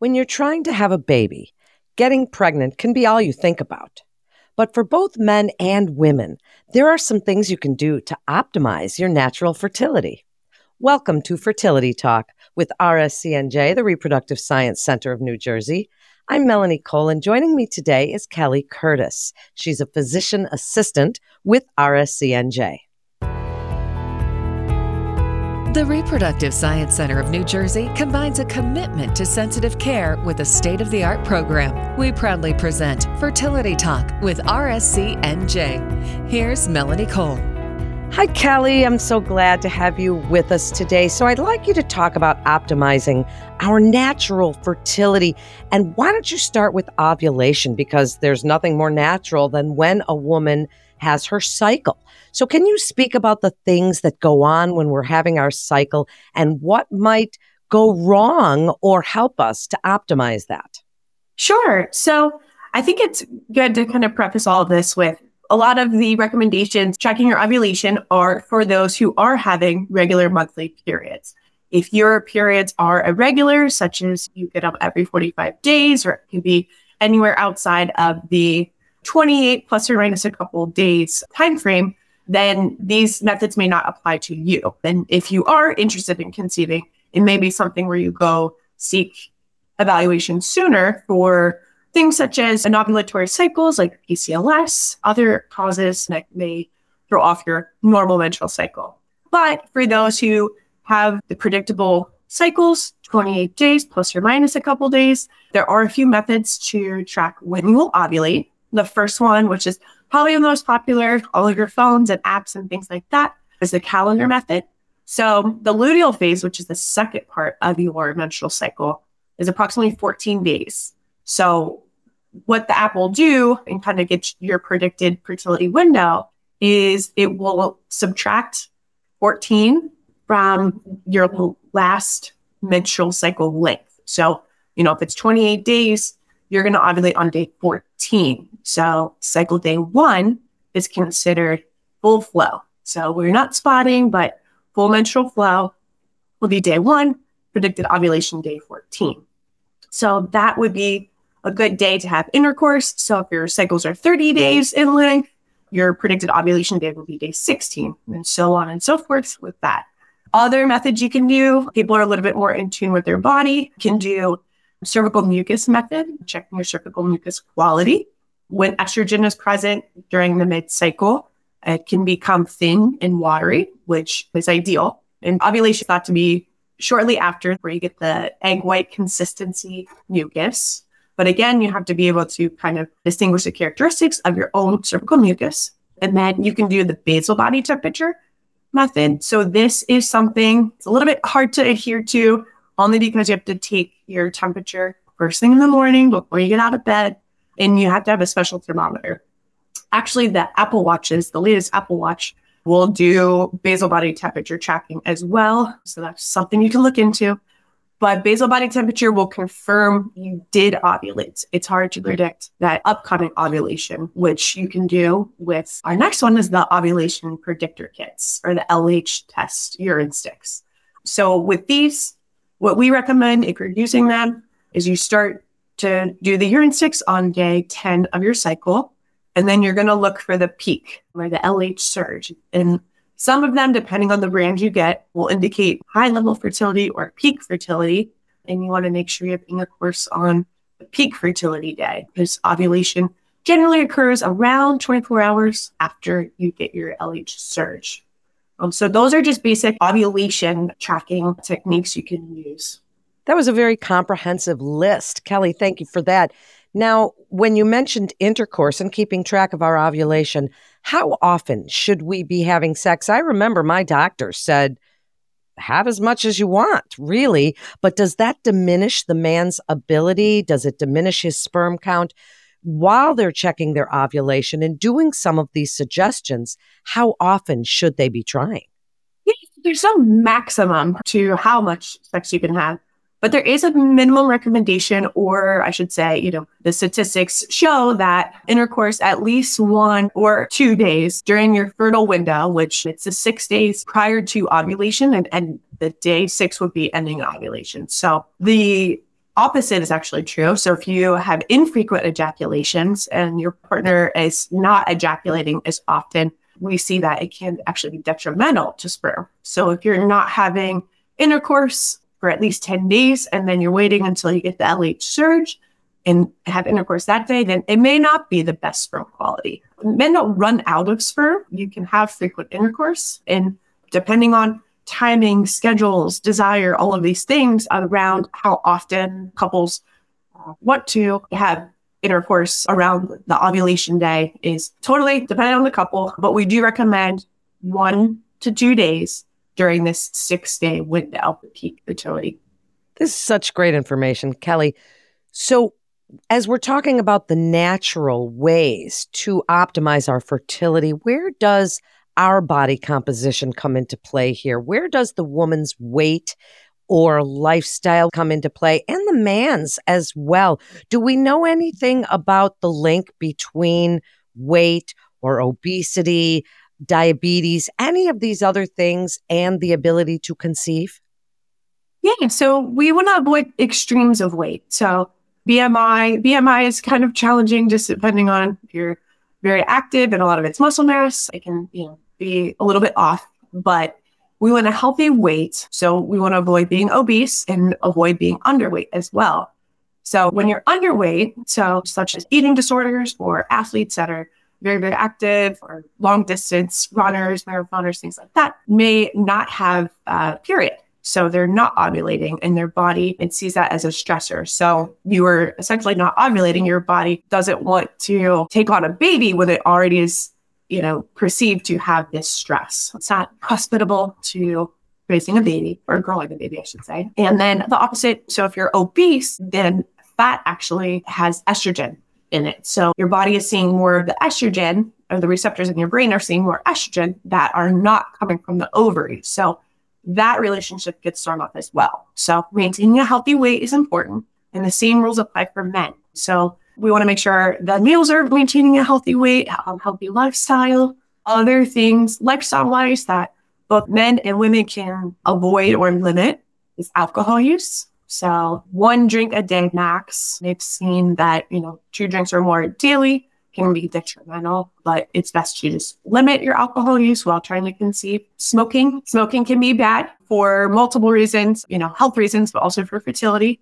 When you're trying to have a baby, getting pregnant can be all you think about. But for both men and women, there are some things you can do to optimize your natural fertility. Welcome to Fertility Talk with RSCNJ, the Reproductive Science Center of New Jersey. I'm Melanie Cole, and joining me today is Kelly Curtis. She's a physician assistant with RSCNJ. The Reproductive Science Center of New Jersey combines a commitment to sensitive care with a state of the art program. We proudly present Fertility Talk with RSCNJ. Here's Melanie Cole. Hi, Kelly. I'm so glad to have you with us today. So, I'd like you to talk about optimizing our natural fertility. And why don't you start with ovulation? Because there's nothing more natural than when a woman has her cycle. So, can you speak about the things that go on when we're having our cycle and what might go wrong or help us to optimize that? Sure. So, I think it's good to kind of preface all of this with a lot of the recommendations tracking your ovulation are for those who are having regular monthly periods. If your periods are irregular, such as you get up every 45 days, or it can be anywhere outside of the 28 plus or minus a couple days time frame, then these methods may not apply to you. And if you are interested in conceiving, it may be something where you go seek evaluation sooner for things such as anovulatory cycles like PCOS, other causes that may throw off your normal menstrual cycle. But for those who have the predictable cycles, 28 days plus or minus a couple days, there are a few methods to track when you will ovulate. The first one, which is probably the most popular, all of your phones and apps and things like that, is the calendar method. So the luteal phase, which is the second part of your menstrual cycle, is approximately 14 days. So what the app will do and kind of get your predicted fertility window is it will subtract 14 from your last menstrual cycle length. So, you know, if it's 28 days, you're going to ovulate on day 14. So cycle day one is considered full flow. So we're not spotting, but full menstrual flow will be day one, predicted ovulation day 14. So that would be a good day to have intercourse. So if your cycles are 30 days in length, your predicted ovulation day will be day 16, and so on and so forth with that. Other methods you can do, people are a little bit more in tune with their body, can do cervical mucus method, checking your cervical mucus quality. When estrogen is present during the mid cycle, it can become thin and watery, which is ideal. And ovulation is thought to be shortly after where you get the egg white consistency mucus. But again, you have to be able to kind of distinguish the characteristics of your own cervical mucus. And then you can do the basal body temperature method. So this is something it's a little bit hard to adhere to only because you have to take your temperature first thing in the morning before you get out of bed and you have to have a special thermometer. Actually, the Apple Watches, the latest Apple Watch, will do basal body temperature tracking as well. So that's something you can look into. But basal body temperature will confirm you did ovulate. It's hard to predict that upcoming ovulation, which you can do with our next one is the ovulation predictor kits or the LH test urine sticks. So with these, what we recommend if you're using them is you start to do the urine sticks on day 10 of your cycle. And then you're going to look for the peak or the LH surge. And some of them, depending on the brand you get, will indicate high level fertility or peak fertility. And you want to make sure you have course on the peak fertility day because ovulation generally occurs around 24 hours after you get your LH surge. Um, so those are just basic ovulation tracking techniques you can use. That was a very comprehensive list. Kelly, thank you for that. Now, when you mentioned intercourse and keeping track of our ovulation, how often should we be having sex? I remember my doctor said, have as much as you want, really. But does that diminish the man's ability? Does it diminish his sperm count? While they're checking their ovulation and doing some of these suggestions, how often should they be trying? There's no maximum to how much sex you can have. But there is a minimum recommendation, or I should say, you know, the statistics show that intercourse at least one or two days during your fertile window, which it's the six days prior to ovulation, and, and the day six would be ending ovulation. So the opposite is actually true. So if you have infrequent ejaculations and your partner is not ejaculating as often, we see that it can actually be detrimental to sperm. So if you're not having intercourse for at least 10 days and then you're waiting until you get the LH surge and have intercourse that day, then it may not be the best sperm quality. Men don't run out of sperm. You can have frequent intercourse and depending on timing, schedules, desire, all of these things around how often couples uh, want to have intercourse around the ovulation day is totally dependent on the couple, but we do recommend one to two days during this six day window of peak fertility. This is such great information, Kelly. So, as we're talking about the natural ways to optimize our fertility, where does our body composition come into play here? Where does the woman's weight or lifestyle come into play and the man's as well? Do we know anything about the link between weight or obesity, diabetes, any of these other things, and the ability to conceive? Yeah, so we want to avoid extremes of weight. So BMI, BMI is kind of challenging just depending on if you're very active and a lot of it's muscle mass. It can, you know, be a little bit off, but we want a healthy weight. So we want to avoid being obese and avoid being underweight as well. So when you're underweight, so such as eating disorders or athletes that are very, very active or long distance runners, marathoners, things like that, may not have a period. So they're not ovulating and their body it sees that as a stressor. So you are essentially not ovulating. Your body doesn't want to take on a baby when it already is you know, perceived to have this stress. It's not hospitable to raising a baby or growing a baby, I should say. And then the opposite. So if you're obese, then fat actually has estrogen in it. So your body is seeing more of the estrogen, or the receptors in your brain are seeing more estrogen that are not coming from the ovaries. So that relationship gets thrown off as well. So maintaining a healthy weight is important. And the same rules apply for men. So we want to make sure that meals are maintaining a healthy weight, a healthy lifestyle, other things lifestyle wise that both men and women can avoid or limit is alcohol use. So one drink a day max. They've seen that, you know, two drinks or more daily can be detrimental, but it's best to just limit your alcohol use while trying to conceive. Smoking, smoking can be bad for multiple reasons, you know, health reasons, but also for fertility.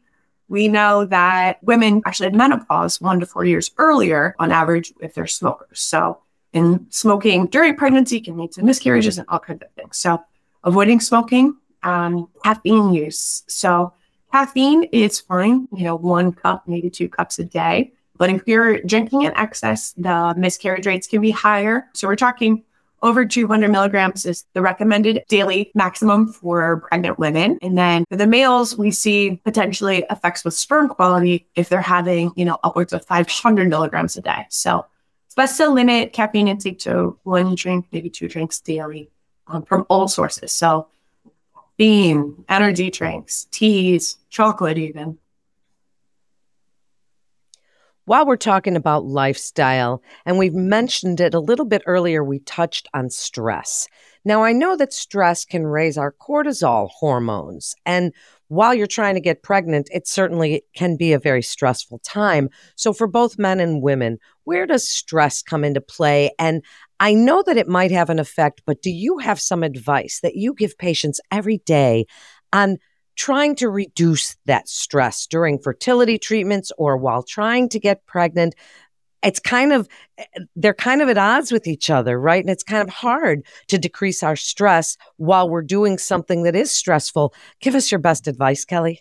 We know that women actually have menopause one to four years earlier on average if they're smokers. So, in smoking during pregnancy can lead to miscarriages and all kinds of things. So, avoiding smoking, um, caffeine use. So, caffeine is fine, you know, one cup, maybe two cups a day. But if you're drinking in excess, the miscarriage rates can be higher. So, we're talking over 200 milligrams is the recommended daily maximum for pregnant women. And then for the males, we see potentially effects with sperm quality if they're having, you know, upwards of 500 milligrams a day. So it's best to limit caffeine intake to one drink, maybe two drinks daily um, from all sources. So bean, energy drinks, teas, chocolate, even. While we're talking about lifestyle, and we've mentioned it a little bit earlier, we touched on stress. Now, I know that stress can raise our cortisol hormones. And while you're trying to get pregnant, it certainly can be a very stressful time. So, for both men and women, where does stress come into play? And I know that it might have an effect, but do you have some advice that you give patients every day on trying to reduce that stress during fertility treatments or while trying to get pregnant it's kind of they're kind of at odds with each other right? And it's kind of hard to decrease our stress while we're doing something that is stressful. Give us your best advice kelly.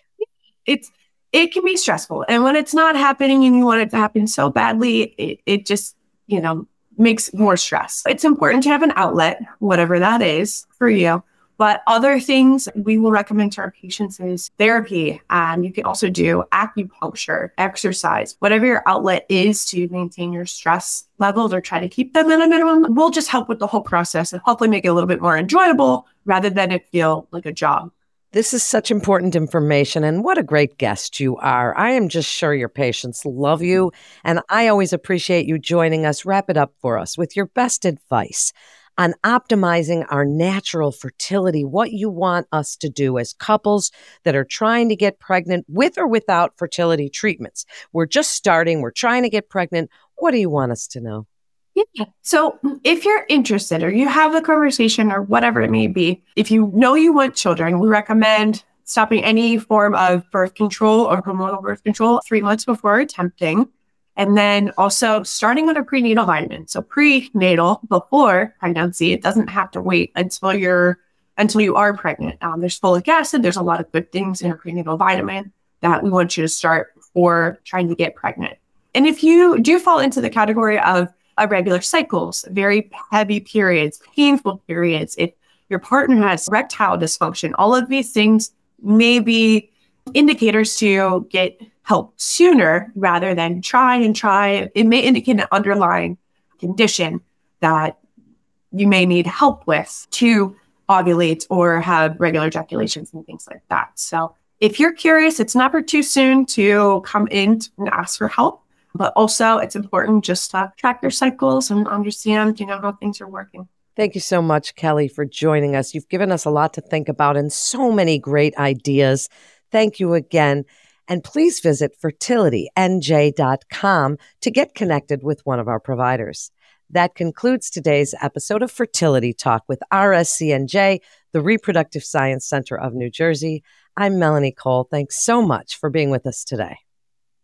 It's it can be stressful. And when it's not happening and you want it to happen so badly it, it just you know makes more stress. It's important to have an outlet whatever that is for you but other things we will recommend to our patients is therapy. And you can also do acupuncture, exercise, whatever your outlet is to maintain your stress levels or try to keep them at a minimum. We'll just help with the whole process and hopefully make it a little bit more enjoyable rather than it feel like a job. This is such important information, and what a great guest you are. I am just sure your patients love you, and I always appreciate you joining us. Wrap it up for us with your best advice on optimizing our natural fertility, what you want us to do as couples that are trying to get pregnant with or without fertility treatments. We're just starting, we're trying to get pregnant. What do you want us to know? Yeah. So if you're interested or you have a conversation or whatever it may be, if you know you want children, we recommend stopping any form of birth control or hormonal birth control three months before attempting. And then also starting on a prenatal vitamin. So prenatal before pregnancy, it doesn't have to wait until you're until you are pregnant. Um, there's folic acid. There's a lot of good things in a prenatal vitamin that we want you to start before trying to get pregnant. And if you do fall into the category of irregular cycles, very heavy periods, painful periods, if your partner has erectile dysfunction, all of these things may be indicators to get help sooner rather than try and try. It may indicate an underlying condition that you may need help with to ovulate or have regular ejaculations and things like that. So if you're curious, it's never too soon to come in and ask for help. But also, it's important just to track your cycles and understand, you know, how things are working. Thank you so much, Kelly, for joining us. You've given us a lot to think about and so many great ideas. Thank you again. And please visit fertilitynj.com to get connected with one of our providers. That concludes today's episode of Fertility Talk with RSCNJ, the Reproductive Science Center of New Jersey. I'm Melanie Cole. Thanks so much for being with us today.